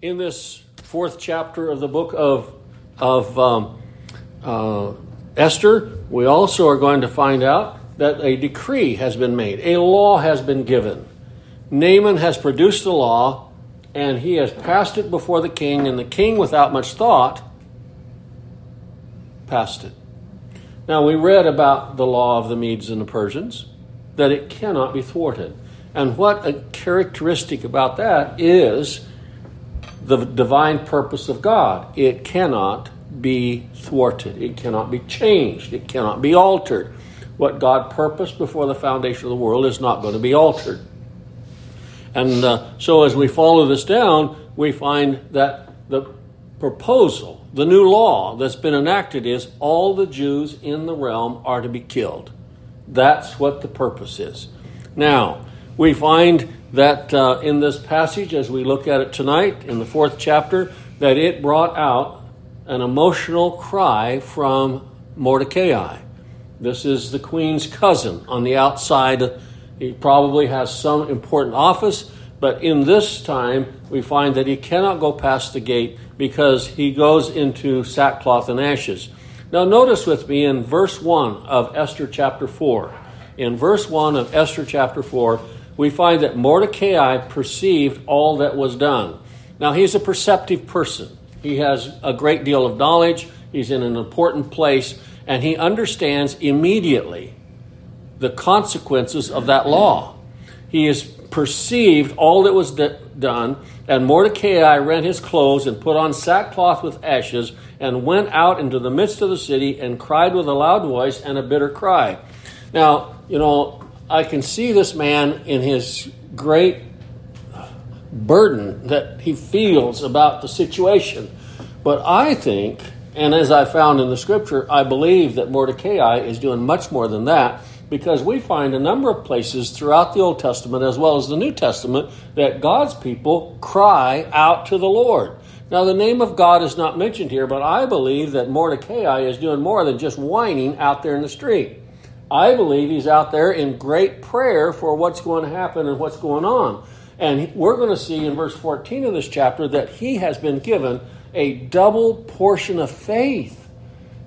in this fourth chapter of the book of, of um, uh, Esther, we also are going to find out that a decree has been made, a law has been given. Haman has produced the law, and he has passed it before the king, and the king, without much thought, passed it. Now, we read about the law of the Medes and the Persians, that it cannot be thwarted. And what a characteristic about that is the divine purpose of God. It cannot be thwarted, it cannot be changed, it cannot be altered. What God purposed before the foundation of the world is not going to be altered. And uh, so, as we follow this down, we find that the proposal, the new law that's been enacted, is all the Jews in the realm are to be killed. That's what the purpose is. Now, we find that uh, in this passage, as we look at it tonight, in the fourth chapter, that it brought out an emotional cry from Mordecai. This is the queen's cousin on the outside. He probably has some important office, but in this time, we find that he cannot go past the gate because he goes into sackcloth and ashes. Now, notice with me in verse 1 of Esther chapter 4. In verse 1 of Esther chapter 4, we find that Mordecai perceived all that was done. Now, he's a perceptive person. He has a great deal of knowledge, he's in an important place, and he understands immediately the consequences of that law. He has perceived all that was d- done, and Mordecai rent his clothes and put on sackcloth with ashes and went out into the midst of the city and cried with a loud voice and a bitter cry. Now, you know, I can see this man in his great burden that he feels about the situation. But I think, and as I found in the scripture, I believe that Mordecai is doing much more than that because we find a number of places throughout the Old Testament as well as the New Testament that God's people cry out to the Lord. Now, the name of God is not mentioned here, but I believe that Mordecai is doing more than just whining out there in the street. I believe he's out there in great prayer for what's going to happen and what's going on. And we're going to see in verse 14 of this chapter that he has been given a double portion of faith.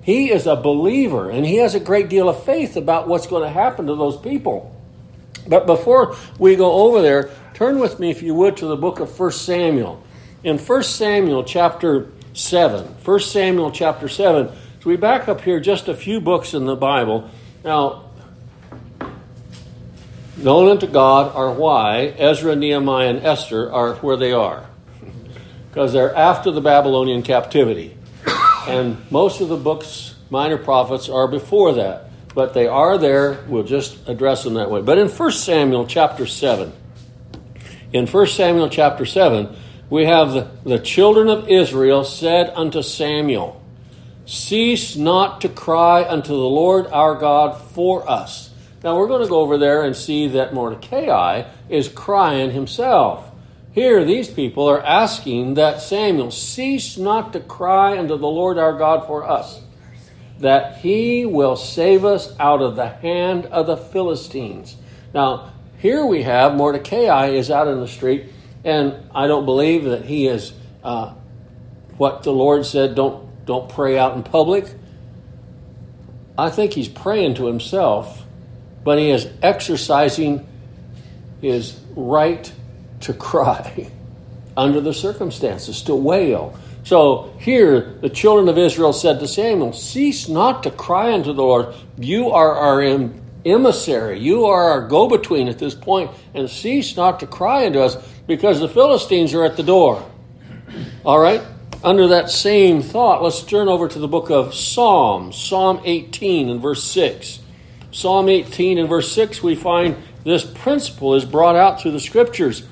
He is a believer and he has a great deal of faith about what's going to happen to those people. But before we go over there, turn with me, if you would, to the book of 1 Samuel. In 1 Samuel chapter 7, 1 Samuel chapter 7, so we back up here just a few books in the Bible. Now, known unto God are why Ezra, Nehemiah, and Esther are where they are. Because they're after the Babylonian captivity. And most of the books, minor prophets, are before that. But they are there. We'll just address them that way. But in 1 Samuel chapter 7, in 1 Samuel chapter 7, we have the, the children of Israel said unto Samuel, Cease not to cry unto the Lord our God for us. Now we're going to go over there and see that Mordecai is crying himself. Here, these people are asking that Samuel cease not to cry unto the Lord our God for us, that he will save us out of the hand of the Philistines. Now, here we have Mordecai is out in the street, and I don't believe that he is uh, what the Lord said don't don't pray out in public. I think he's praying to himself, but he is exercising his right to cry under the circumstances, to wail. So here, the children of Israel said to Samuel, Cease not to cry unto the Lord. You are our emissary. You are our go between at this point, and cease not to cry unto us because the Philistines are at the door. All right? Under that same thought, let's turn over to the book of Psalms, Psalm 18 and verse 6. Psalm 18 and verse 6, we find this principle is brought out through the scriptures.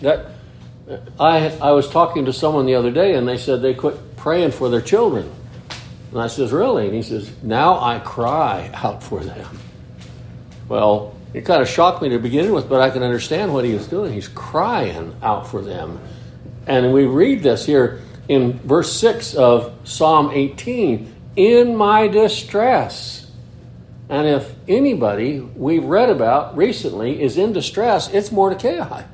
That uh, I, I was talking to someone the other day and they said they quit praying for their children. And I says, Really? And he says, Now I cry out for them. Well, it kind of shocked me to begin with, but I can understand what he was doing. He's crying out for them. And we read this here in verse 6 of Psalm 18 in my distress. And if anybody we've read about recently is in distress, it's Mordecai.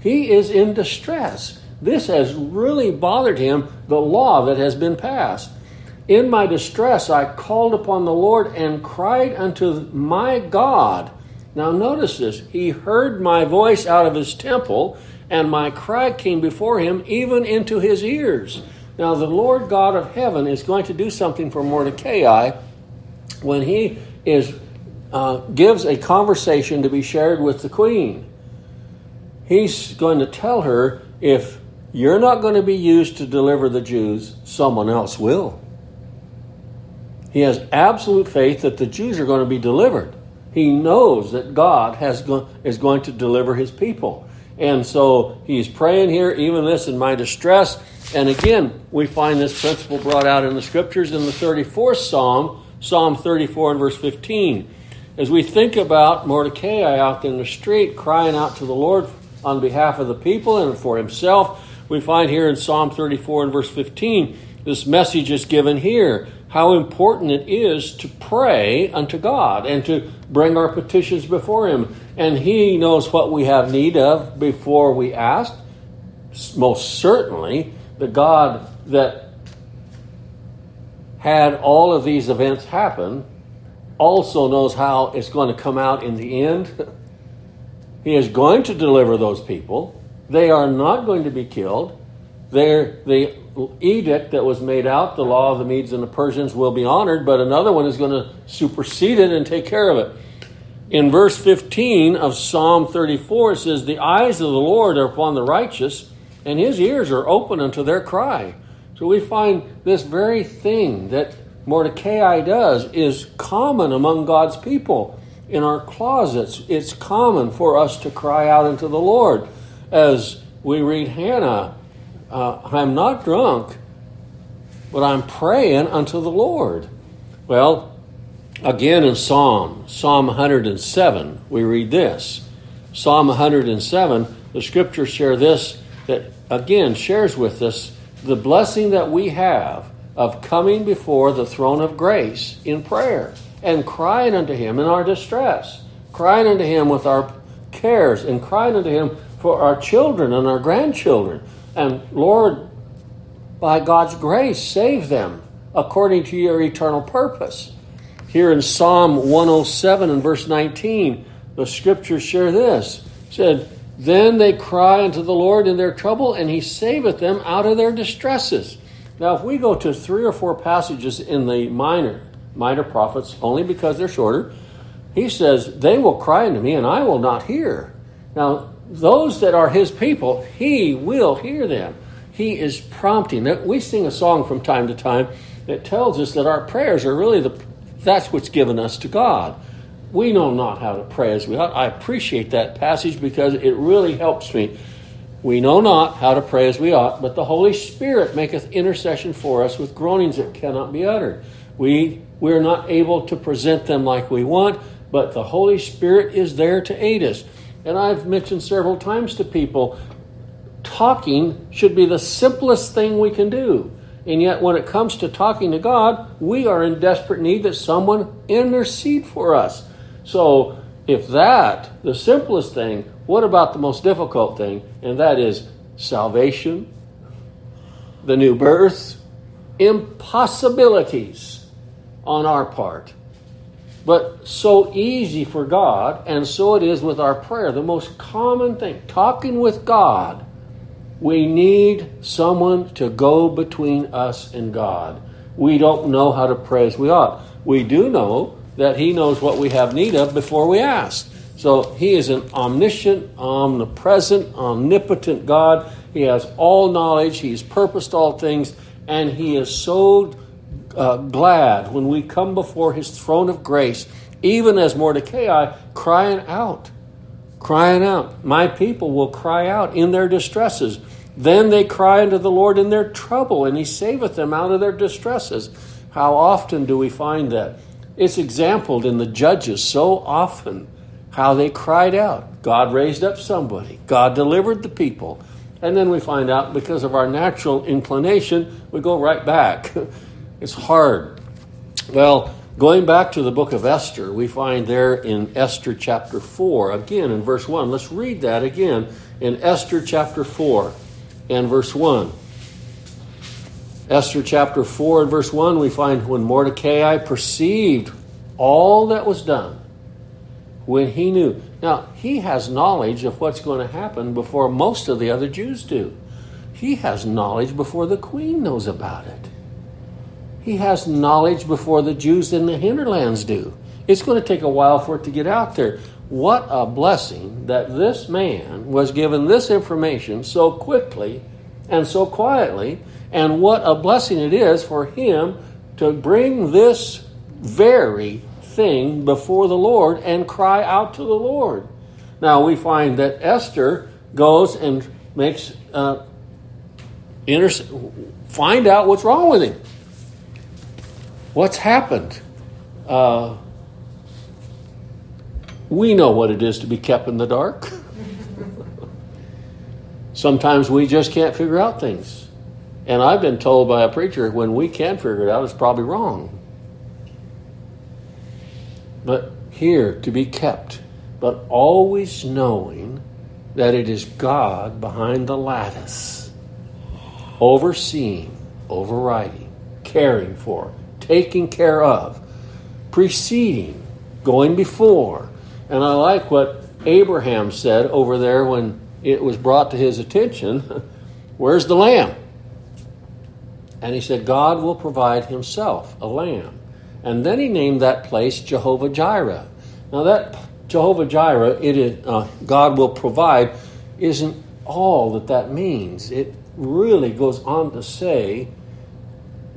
He is in distress. this has really bothered him, the law that has been passed. In my distress, I called upon the Lord and cried unto my God. Now, notice this. He heard my voice out of his temple, and my cry came before him, even into his ears. Now, the Lord God of heaven is going to do something for Mordecai when he is uh, gives a conversation to be shared with the queen. He's going to tell her if you're not going to be used to deliver the Jews, someone else will. He has absolute faith that the Jews are going to be delivered. He knows that God has is going to deliver his people. And so he's praying here, even this in my distress. And again, we find this principle brought out in the scriptures in the 34th Psalm, Psalm 34 and verse 15. As we think about Mordecai out in the street crying out to the Lord on behalf of the people and for himself, we find here in Psalm 34 and verse 15, this message is given here how important it is to pray unto God and to bring our petitions before Him. And He knows what we have need of before we ask. Most certainly, the God that had all of these events happen also knows how it's going to come out in the end. he is going to deliver those people. They are not going to be killed. They're, the edict that was made out, the law of the Medes and the Persians, will be honored, but another one is going to supersede it and take care of it. In verse 15 of Psalm 34, it says, The eyes of the Lord are upon the righteous, and his ears are open unto their cry. So we find this very thing that Mordecai does is common among God's people. In our closets, it's common for us to cry out unto the Lord. As we read Hannah, uh, I'm not drunk, but I'm praying unto the Lord. Well, again in Psalm, Psalm 107, we read this. Psalm 107, the scriptures share this, that again shares with us the blessing that we have of coming before the throne of grace in prayer and crying unto Him in our distress, crying unto Him with our cares, and crying unto Him for our children and our grandchildren. And Lord, by God's grace, save them according to your eternal purpose. Here in Psalm 107 and verse 19, the scriptures share this. It said, Then they cry unto the Lord in their trouble, and he saveth them out of their distresses. Now, if we go to three or four passages in the minor, minor prophets, only because they're shorter, he says, They will cry unto me, and I will not hear. Now, those that are his people, he will hear them. He is prompting. We sing a song from time to time that tells us that our prayers are really the that's what's given us to God. We know not how to pray as we ought. I appreciate that passage because it really helps me. We know not how to pray as we ought, but the Holy Spirit maketh intercession for us with groanings that cannot be uttered. We we're not able to present them like we want, but the Holy Spirit is there to aid us. And I've mentioned several times to people talking should be the simplest thing we can do. And yet, when it comes to talking to God, we are in desperate need that someone intercede for us. So, if that, the simplest thing, what about the most difficult thing? And that is salvation, the new birth, impossibilities on our part but so easy for God, and so it is with our prayer. The most common thing, talking with God, we need someone to go between us and God. We don't know how to pray as we ought. We do know that He knows what we have need of before we ask. So He is an omniscient, omnipresent, omnipotent God. He has all knowledge, He's purposed all things, and He is so uh, glad when we come before his throne of grace, even as Mordecai crying out, crying out. My people will cry out in their distresses. Then they cry unto the Lord in their trouble, and he saveth them out of their distresses. How often do we find that? It's exampled in the judges so often how they cried out. God raised up somebody, God delivered the people. And then we find out because of our natural inclination, we go right back. It's hard. Well, going back to the book of Esther, we find there in Esther chapter 4, again in verse 1. Let's read that again in Esther chapter 4. and verse 1. Esther chapter 4 and verse 1, we find when Mordecai perceived all that was done, when he knew. Now, he has knowledge of what's going to happen before most of the other Jews do. He has knowledge before the queen knows about it. He has knowledge before the Jews in the hinterlands do. It's going to take a while for it to get out there. What a blessing that this man was given this information so quickly and so quietly, and what a blessing it is for him to bring this very thing before the Lord and cry out to the Lord. Now we find that Esther goes and makes uh, inter- find out what's wrong with him. What's happened? Uh, we know what it is to be kept in the dark. Sometimes we just can't figure out things. And I've been told by a preacher when we can figure it out, it's probably wrong. But here, to be kept, but always knowing that it is God behind the lattice, overseeing, overriding, caring for, taking care of, preceding, going before. And I like what Abraham said over there when it was brought to his attention Where's the lamb? And he said, God will provide himself a lamb. And then he named that place Jehovah Jireh. Now, that Jehovah Jireh, it is, uh, God will provide, isn't all that that means. It really goes on to say,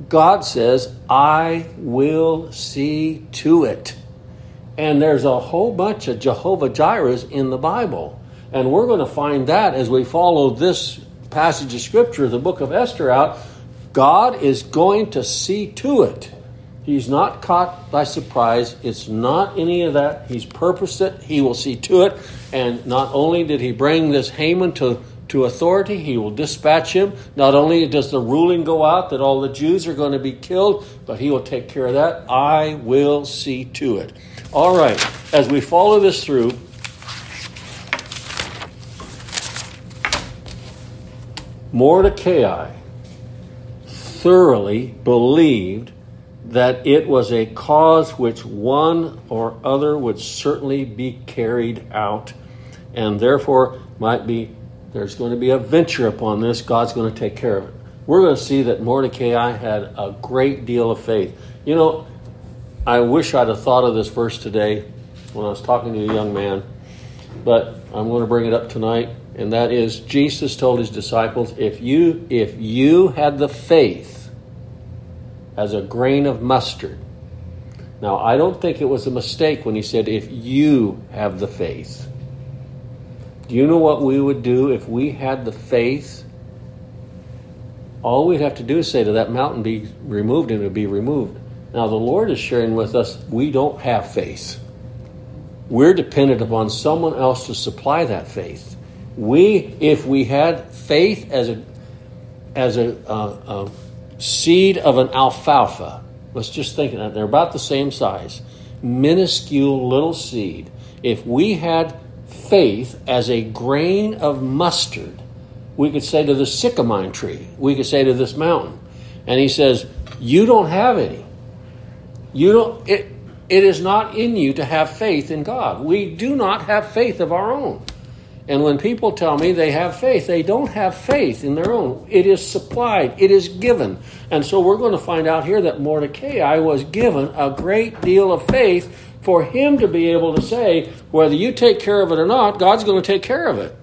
God says, I will see to it. And there's a whole bunch of Jehovah Jirehs in the Bible. And we're going to find that as we follow this passage of Scripture, the book of Esther, out. God is going to see to it. He's not caught by surprise. It's not any of that. He's purposed it. He will see to it. And not only did he bring this Haman to, to authority, he will dispatch him. Not only does the ruling go out that all the Jews are going to be killed, but he will take care of that. I will see to it. All right, as we follow this through, Mordecai thoroughly believed that it was a cause which one or other would certainly be carried out, and therefore might be there's going to be a venture upon this. God's going to take care of it. We're going to see that Mordecai had a great deal of faith. You know, I wish I'd have thought of this verse today when I was talking to a young man, but I'm going to bring it up tonight and that is Jesus told his disciples, if you if you had the faith as a grain of mustard. Now, I don't think it was a mistake when he said if you have the faith. Do you know what we would do if we had the faith? All we'd have to do is say to that mountain be removed and it would be removed. Now the Lord is sharing with us we don't have faith. We're dependent upon someone else to supply that faith. We, if we had faith as a as a, a seed of an alfalfa, let's just think of that. They're about the same size, minuscule little seed. If we had faith as a grain of mustard, we could say to the sycamine tree, we could say to this mountain, and he says, "You don't have any. You don't. It, it is not in you to have faith in God. We do not have faith of our own." And when people tell me they have faith, they don't have faith in their own. It is supplied, it is given. And so we're going to find out here that Mordecai was given a great deal of faith for him to be able to say, whether you take care of it or not, God's going to take care of it.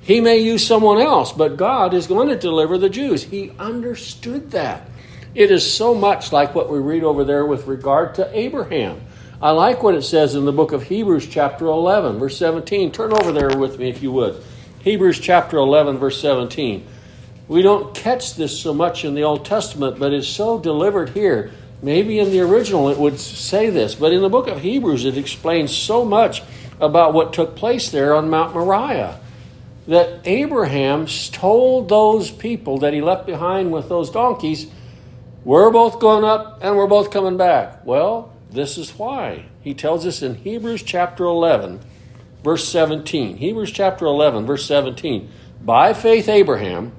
He may use someone else, but God is going to deliver the Jews. He understood that. It is so much like what we read over there with regard to Abraham. I like what it says in the book of Hebrews, chapter 11, verse 17. Turn over there with me if you would. Hebrews, chapter 11, verse 17. We don't catch this so much in the Old Testament, but it's so delivered here. Maybe in the original it would say this, but in the book of Hebrews it explains so much about what took place there on Mount Moriah that Abraham told those people that he left behind with those donkeys, We're both going up and we're both coming back. Well, this is why. He tells us in Hebrews chapter 11, verse 17. Hebrews chapter 11, verse 17. By faith, Abraham,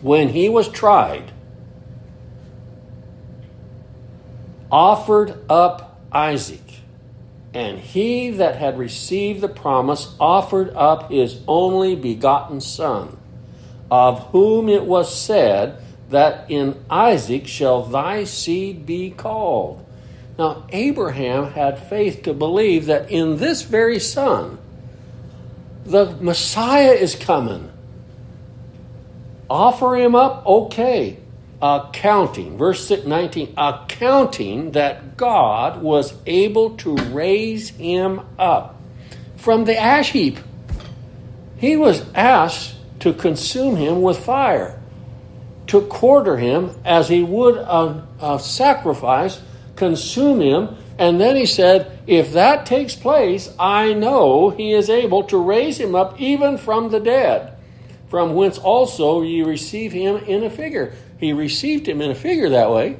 when he was tried, offered up Isaac. And he that had received the promise offered up his only begotten son, of whom it was said, That in Isaac shall thy seed be called. Now, Abraham had faith to believe that in this very son, the Messiah is coming. Offer him up, okay accounting, verse 19, accounting that God was able to raise him up from the ash heap. He was asked to consume him with fire, to quarter him as he would a, a sacrifice, consume him, and then he said, If that takes place, I know he is able to raise him up even from the dead, from whence also ye receive him in a figure he received him in a figure that way.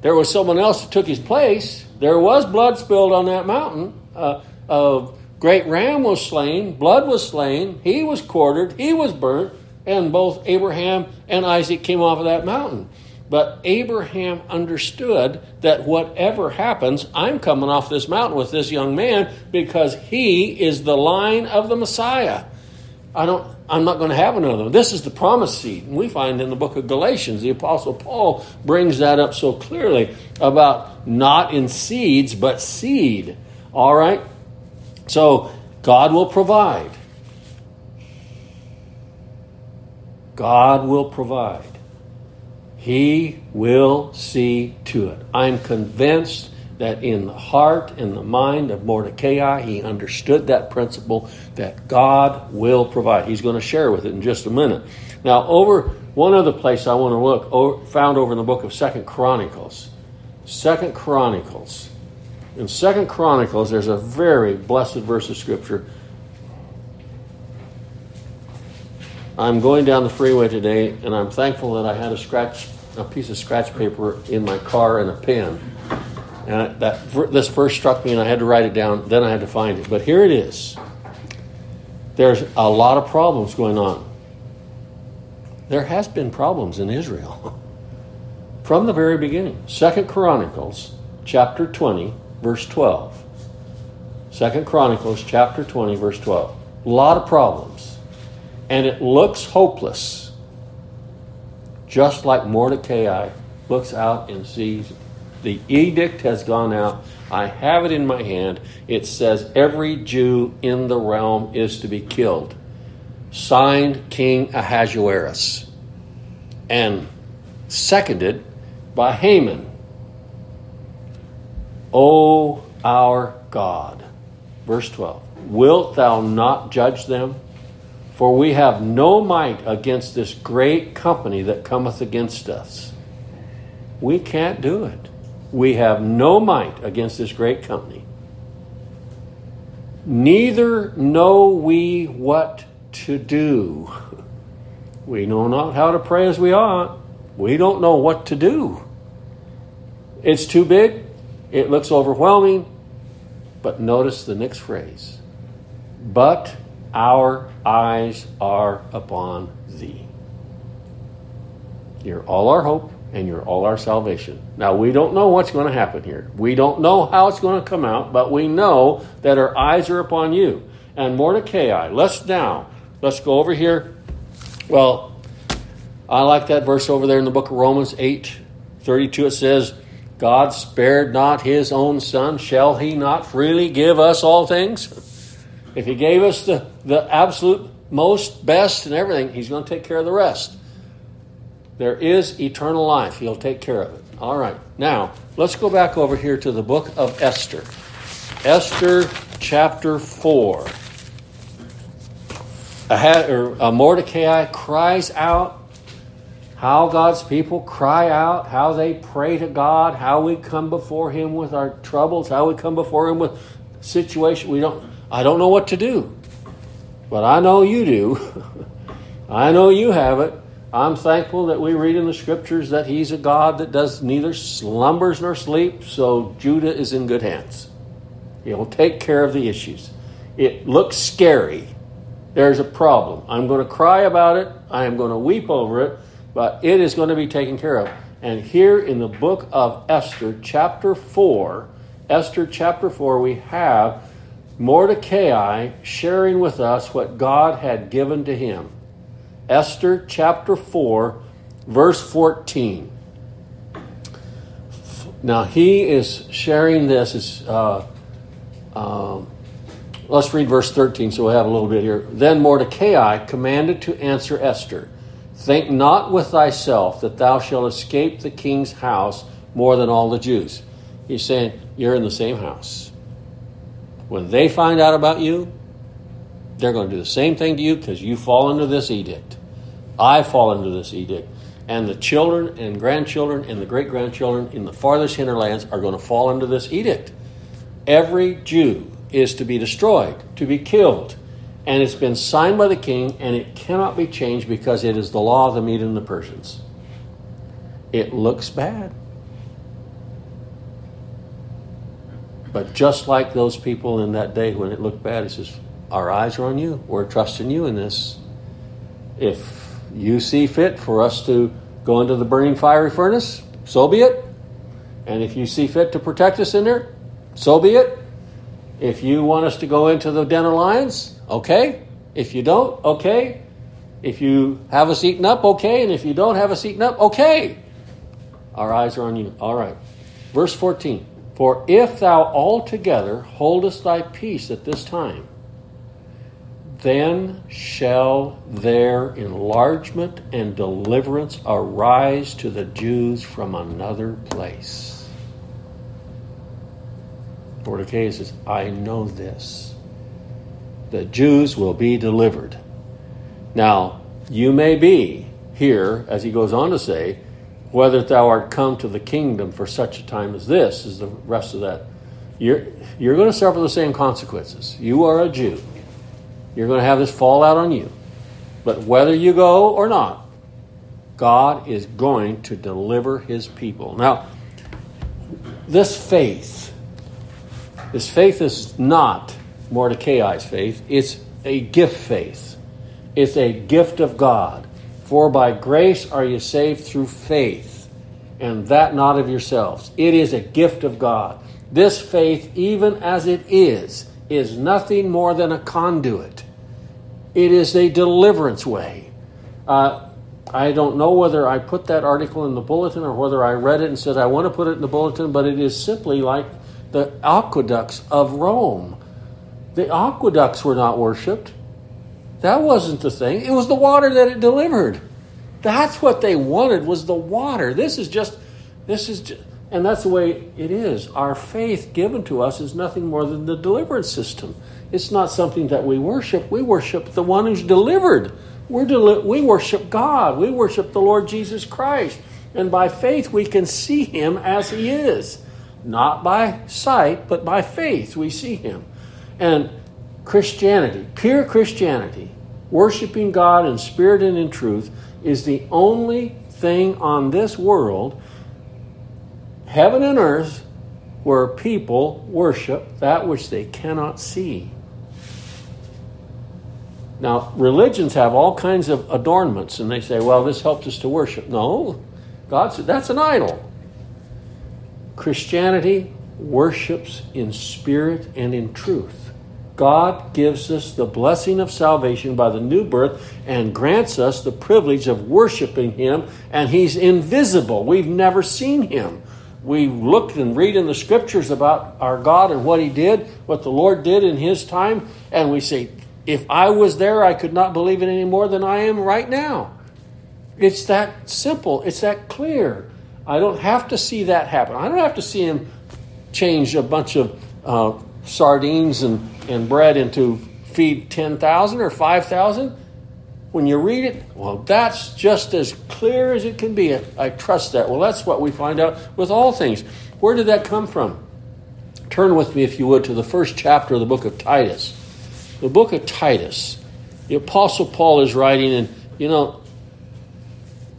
There was someone else that took his place. There was blood spilled on that mountain. Uh, a great ram was slain, blood was slain, he was quartered, he was burnt, and both Abraham and Isaac came off of that mountain. But Abraham understood that whatever happens, I'm coming off this mountain with this young man because he is the line of the Messiah. I don't I'm not going to have another one. This is the promised seed. And we find in the book of Galatians, the Apostle Paul brings that up so clearly about not in seeds, but seed. All right? So God will provide. God will provide. He will see to it. I'm convinced that in the heart and the mind of Mordecai, he understood that principle that God will provide. He's going to share with it in just a minute. Now, over one other place I want to look, found over in the book of Second Chronicles. Second Chronicles. In Second Chronicles, there's a very blessed verse of Scripture. I'm going down the freeway today, and I'm thankful that I had a scratch, a piece of scratch paper in my car and a pen and that this first struck me, and I had to write it down. Then I had to find it. But here it is. There's a lot of problems going on. There has been problems in Israel from the very beginning. Second Chronicles chapter 20, verse 12. Second Chronicles chapter 20, verse 12. A lot of problems. And it looks hopeless. Just like Mordecai looks out and sees the edict has gone out. I have it in my hand. It says every Jew in the realm is to be killed. Signed King Ahasuerus. And seconded by Haman. O our God. Verse 12. Wilt thou not judge them? For we have no might against this great company that cometh against us. We can't do it. We have no might against this great company. Neither know we what to do. We know not how to pray as we ought. We don't know what to do. It's too big. It looks overwhelming. But notice the next phrase. But our eyes are upon thee. You're all our hope and you're all our salvation. Now, we don't know what's going to happen here. We don't know how it's going to come out, but we know that our eyes are upon you. And Mordecai, let's now, let's go over here. Well, I like that verse over there in the book of Romans 8 32. It says, God spared not his own son. Shall he not freely give us all things? If he gave us the, the absolute most best and everything, he's going to take care of the rest. There is eternal life. He'll take care of it. All right. Now, let's go back over here to the book of Esther. Esther chapter 4. A Mordecai cries out how God's people cry out, how they pray to God, how we come before Him with our troubles, how we come before Him with situation we don't. I don't know what to do, but I know you do. I know you have it. I'm thankful that we read in the scriptures that he's a God that does neither slumbers nor sleep, so Judah is in good hands. He'll take care of the issues. It looks scary. There's a problem. I'm going to cry about it. I am going to weep over it, but it is going to be taken care of. And here in the book of Esther, chapter 4, Esther chapter 4, we have Mordecai sharing with us what God had given to him. Esther chapter 4, verse 14. Now he is sharing this. Is, uh, uh, let's read verse 13 so we'll have a little bit here. Then Mordecai commanded to answer Esther Think not with thyself that thou shalt escape the king's house more than all the Jews. He's saying, You're in the same house. When they find out about you, they're going to do the same thing to you because you fall into this edict. I fall into this edict. And the children and grandchildren and the great grandchildren in the farthest hinterlands are going to fall into this edict. Every Jew is to be destroyed, to be killed. And it's been signed by the king, and it cannot be changed because it is the law of the Mede and the Persians. It looks bad. But just like those people in that day when it looked bad, he says, Our eyes are on you. We're trusting you in this. If you see fit for us to go into the burning fiery furnace, so be it. And if you see fit to protect us in there, so be it. If you want us to go into the den of lions, okay. If you don't, okay. If you have us eaten up, okay. And if you don't have us eaten up, okay. Our eyes are on you. All right. Verse 14. For if thou altogether holdest thy peace at this time, then shall their enlargement and deliverance arise to the Jews from another place. Mordecai says, I know this. The Jews will be delivered. Now, you may be here, as he goes on to say, whether thou art come to the kingdom for such a time as this, is the rest of that. You're, you're going to suffer the same consequences. You are a Jew. You're going to have this fall out on you. But whether you go or not, God is going to deliver his people. Now, this faith, this faith is not Mordecai's faith, it's a gift faith. It's a gift of God. For by grace are you saved through faith, and that not of yourselves. It is a gift of God. This faith, even as it is, is nothing more than a conduit. It is a deliverance way. Uh, I don't know whether I put that article in the bulletin or whether I read it and said I want to put it in the bulletin, but it is simply like the aqueducts of Rome. The aqueducts were not worshipped. That wasn't the thing. It was the water that it delivered. That's what they wanted was the water. This is just this is just, and that's the way it is. Our faith given to us is nothing more than the deliverance system. It's not something that we worship. We worship the one who's delivered. We're deli- we worship God. We worship the Lord Jesus Christ. And by faith we can see him as he is. Not by sight, but by faith we see him. And Christianity, pure Christianity, worshiping God in spirit and in truth, is the only thing on this world, heaven and earth, where people worship that which they cannot see. Now, religions have all kinds of adornments, and they say, well, this helps us to worship. No, God said that's an idol. Christianity worships in spirit and in truth. God gives us the blessing of salvation by the new birth and grants us the privilege of worshiping Him, and He's invisible. We've never seen Him. We look and read in the scriptures about our God and what He did, what the Lord did in His time, and we say, if I was there, I could not believe it any more than I am right now. It's that simple, it's that clear. I don't have to see that happen. I don't have to see Him change a bunch of uh, sardines and and bread into feed 10,000 or 5,000, when you read it, well, that's just as clear as it can be. I trust that. Well, that's what we find out with all things. Where did that come from? Turn with me, if you would, to the first chapter of the book of Titus. The book of Titus. The Apostle Paul is writing, and you know,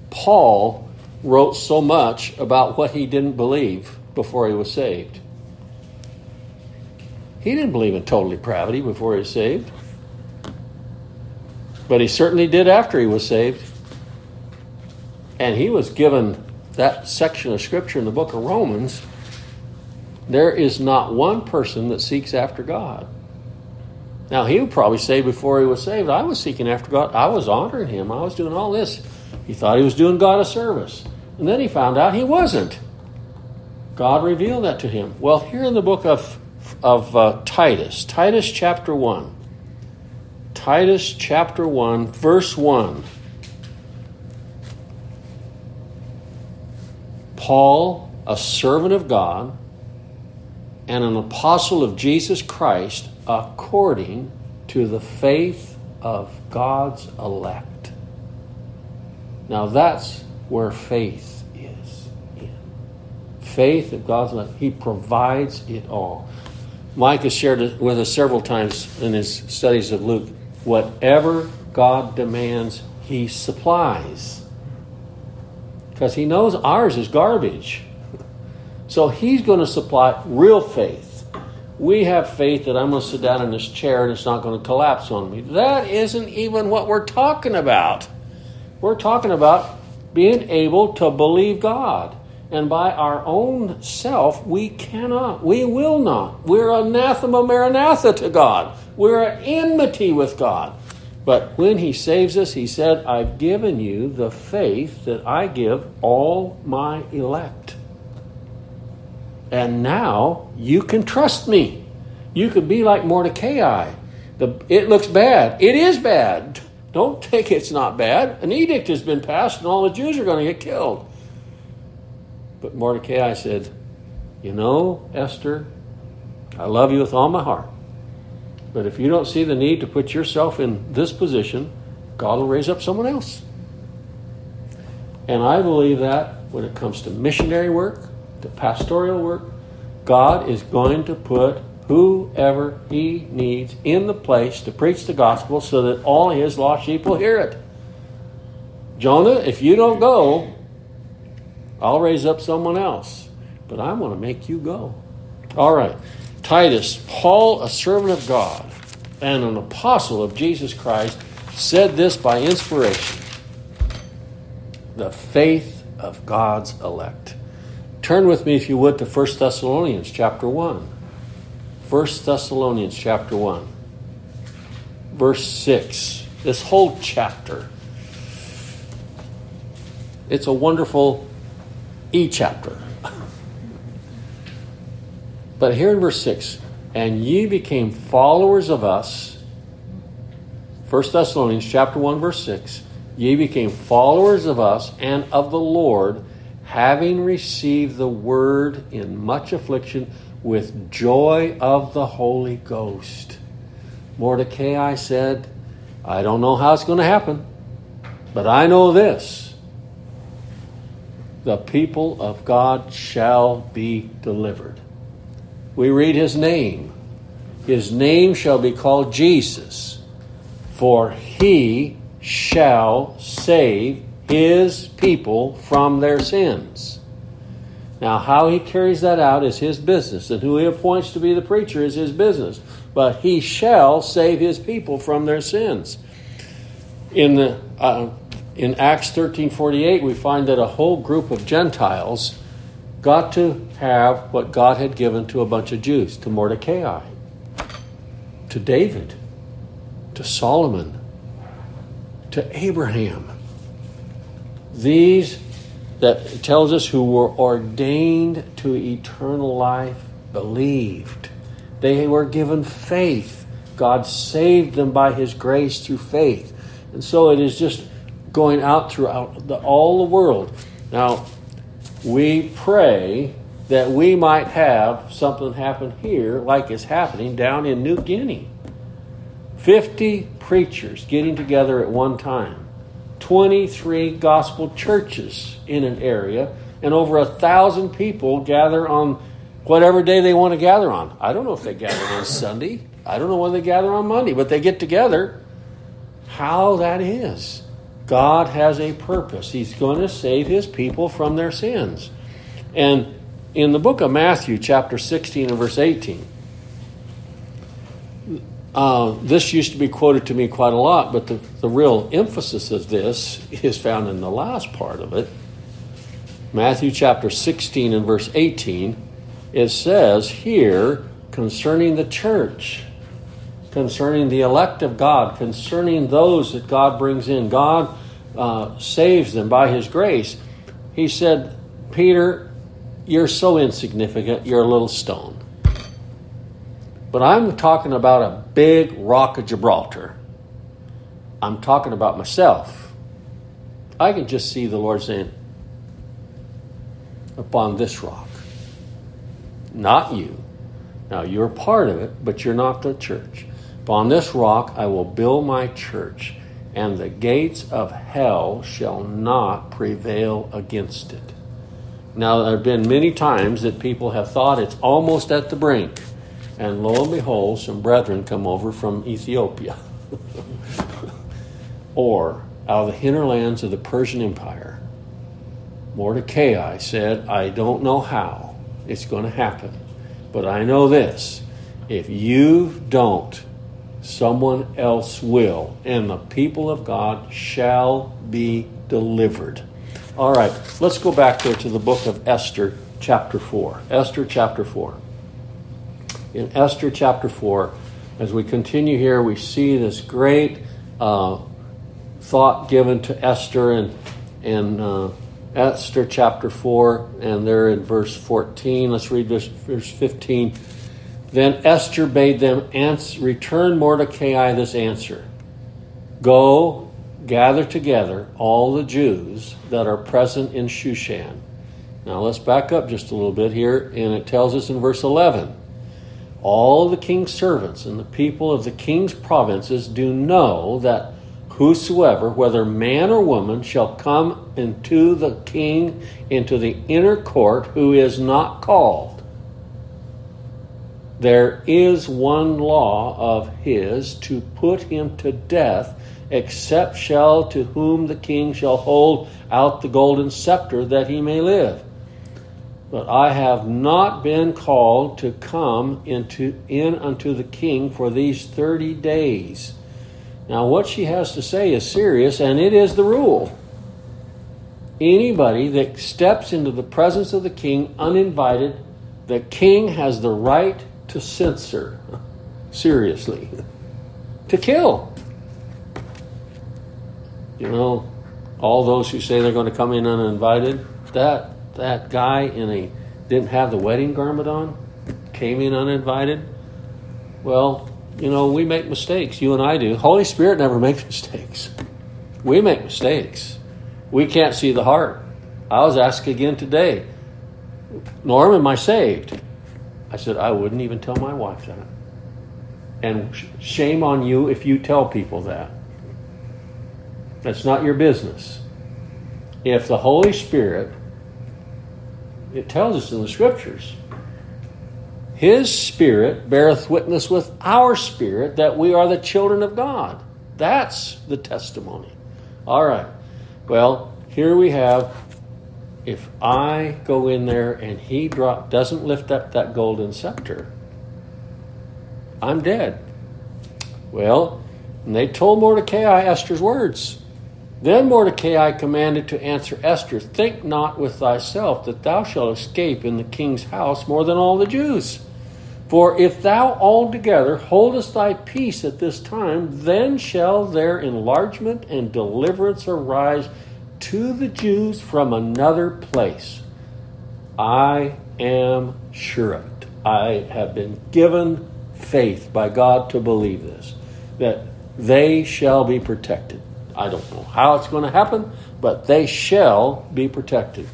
Paul wrote so much about what he didn't believe before he was saved. He didn't believe in total depravity before he was saved. But he certainly did after he was saved. And he was given that section of scripture in the book of Romans. There is not one person that seeks after God. Now, he would probably say before he was saved, I was seeking after God. I was honoring him. I was doing all this. He thought he was doing God a service. And then he found out he wasn't. God revealed that to him. Well, here in the book of, of uh, Titus, Titus chapter 1, Titus chapter 1, verse 1. Paul, a servant of God and an apostle of Jesus Christ, according to the faith of God's elect. Now that's where faith is in. Faith of God's elect. He provides it all. Mike has shared it with us several times in his studies of Luke. Whatever God demands, He supplies. Because He knows ours is garbage. So He's going to supply real faith we have faith that I'm going to sit down in this chair and it's not going to collapse on me. That isn't even what we're talking about. We're talking about being able to believe God. And by our own self, we cannot, we will not. We're anathema maranatha to God. We're at enmity with God. But when He saves us, He said, I've given you the faith that I give all my elect. And now you can trust me. You can be like Mordecai. The, it looks bad. It is bad. Don't think it's not bad. An edict has been passed and all the Jews are going to get killed. But Mordecai said, You know, Esther, I love you with all my heart. But if you don't see the need to put yourself in this position, God will raise up someone else. And I believe that when it comes to missionary work, to pastoral work, God is going to put whoever he needs in the place to preach the gospel so that all his lost sheep will hear it. Jonah, if you don't go, I'll raise up someone else. But I'm going to make you go. All right. Titus, Paul, a servant of God and an apostle of Jesus Christ, said this by inspiration the faith of God's elect. Turn with me, if you would, to 1 Thessalonians chapter 1. 1 Thessalonians chapter 1, verse 6. This whole chapter. It's a wonderful e chapter. but here in verse 6, and ye became followers of us. 1 Thessalonians chapter 1, verse 6. Ye became followers of us and of the Lord having received the word in much affliction with joy of the Holy Ghost. Mordecai said, I don't know how it's going to happen, but I know this the people of God shall be delivered. We read his name. His name shall be called Jesus, for he shall save his people from their sins. Now, how he carries that out is his business, and who he appoints to be the preacher is his business. But he shall save his people from their sins. In the uh, in Acts thirteen forty eight, we find that a whole group of Gentiles got to have what God had given to a bunch of Jews, to Mordecai, to David, to Solomon, to Abraham. These that tells us who were ordained to eternal life believed. They were given faith. God saved them by His grace through faith. And so it is just going out throughout the, all the world. Now, we pray that we might have something happen here like is happening down in New Guinea. 50 preachers getting together at one time 23 gospel churches in an area, and over a thousand people gather on whatever day they want to gather on. I don't know if they gather on Sunday. I don't know when they gather on Monday, but they get together. How that is. God has a purpose. He's going to save his people from their sins. And in the book of Matthew, chapter 16 and verse 18, uh, this used to be quoted to me quite a lot, but the, the real emphasis of this is found in the last part of it. Matthew chapter 16 and verse 18. It says here concerning the church, concerning the elect of God, concerning those that God brings in. God uh, saves them by His grace. He said, Peter, you're so insignificant, you're a little stone. But I'm talking about a big rock of Gibraltar. I'm talking about myself. I can just see the Lord saying, upon this rock, not you. Now, you're part of it, but you're not the church. Upon this rock I will build my church, and the gates of hell shall not prevail against it. Now, there have been many times that people have thought it's almost at the brink. And lo and behold, some brethren come over from Ethiopia or out of the hinterlands of the Persian Empire. Mordecai said, I don't know how it's going to happen, but I know this. If you don't, someone else will, and the people of God shall be delivered. All right, let's go back there to the book of Esther, chapter 4. Esther, chapter 4 in Esther chapter 4. As we continue here, we see this great uh, thought given to Esther in, uh, Esther chapter 4, and there in verse 14. Let's read this, verse 15. Then Esther bade them answer, return Mordecai this answer Go, gather together all the Jews that are present in Shushan. Now let's back up just a little bit here, and it tells us in verse 11 all the king's servants and the people of the king's provinces do know that whosoever, whether man or woman, shall come into the king into the inner court who is not called. There is one law of his to put him to death, except shall to whom the king shall hold out the golden scepter that he may live. But I have not been called to come into in unto the king for these thirty days. Now, what she has to say is serious, and it is the rule. Anybody that steps into the presence of the king uninvited, the king has the right to censor. Seriously. to kill. You know, all those who say they're going to come in uninvited, that that guy in a didn't have the wedding garment on, came in uninvited. Well, you know, we make mistakes. You and I do. Holy Spirit never makes mistakes. We make mistakes. We can't see the heart. I was asked again today, Norm, am I saved? I said, I wouldn't even tell my wife that. And shame on you if you tell people that. That's not your business. If the Holy Spirit it tells us in the scriptures. His spirit beareth witness with our spirit that we are the children of God. That's the testimony. All right. Well, here we have if I go in there and he drop, doesn't lift up that golden scepter, I'm dead. Well, and they told Mordecai Esther's words. Then Mordecai commanded to answer Esther, Think not with thyself that thou shalt escape in the king's house more than all the Jews. For if thou altogether holdest thy peace at this time, then shall their enlargement and deliverance arise to the Jews from another place. I am sure of it. I have been given faith by God to believe this, that they shall be protected. I don't know how it's going to happen, but they shall be protected.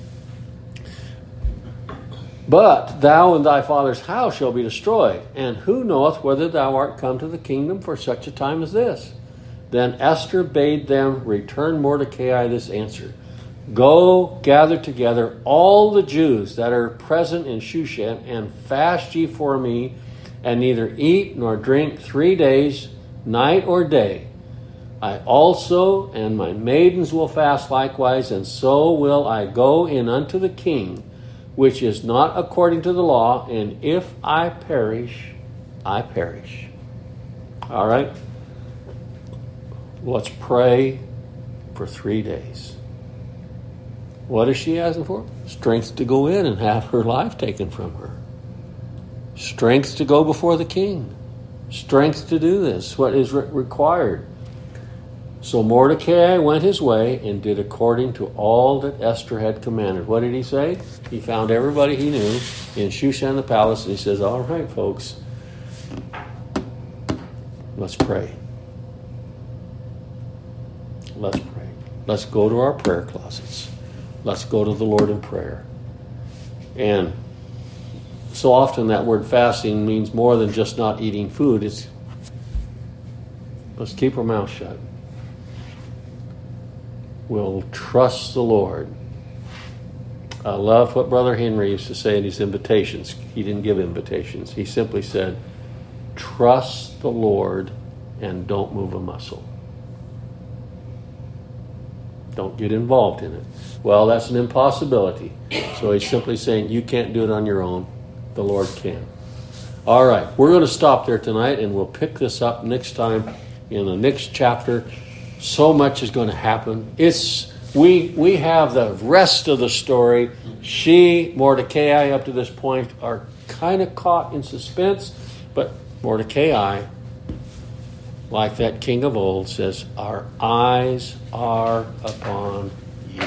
But thou and thy father's house shall be destroyed, and who knoweth whether thou art come to the kingdom for such a time as this? Then Esther bade them return Mordecai this answer Go gather together all the Jews that are present in Shushan, and fast ye for me, and neither eat nor drink three days, night or day I also and my maidens will fast likewise, and so will I go in unto the king, which is not according to the law, and if I perish, I perish. All right? Let's pray for three days. What is she asking for? Strength to go in and have her life taken from her. Strength to go before the king. Strength to do this, what is re- required. So Mordecai went his way and did according to all that Esther had commanded. What did he say? He found everybody he knew in Shushan the palace and he says, All right, folks, let's pray. Let's pray. Let's go to our prayer closets. Let's go to the Lord in prayer. And so often that word fasting means more than just not eating food. It's let's keep our mouth shut. We'll trust the Lord. I love what Brother Henry used to say in his invitations. He didn't give invitations. He simply said, Trust the Lord and don't move a muscle. Don't get involved in it. Well, that's an impossibility. So he's simply saying, You can't do it on your own. The Lord can. All right, we're going to stop there tonight and we'll pick this up next time in the next chapter. So much is going to happen. It's we we have the rest of the story. She, Mordecai, up to this point, are kind of caught in suspense, but Mordecai, like that king of old, says, Our eyes are upon you.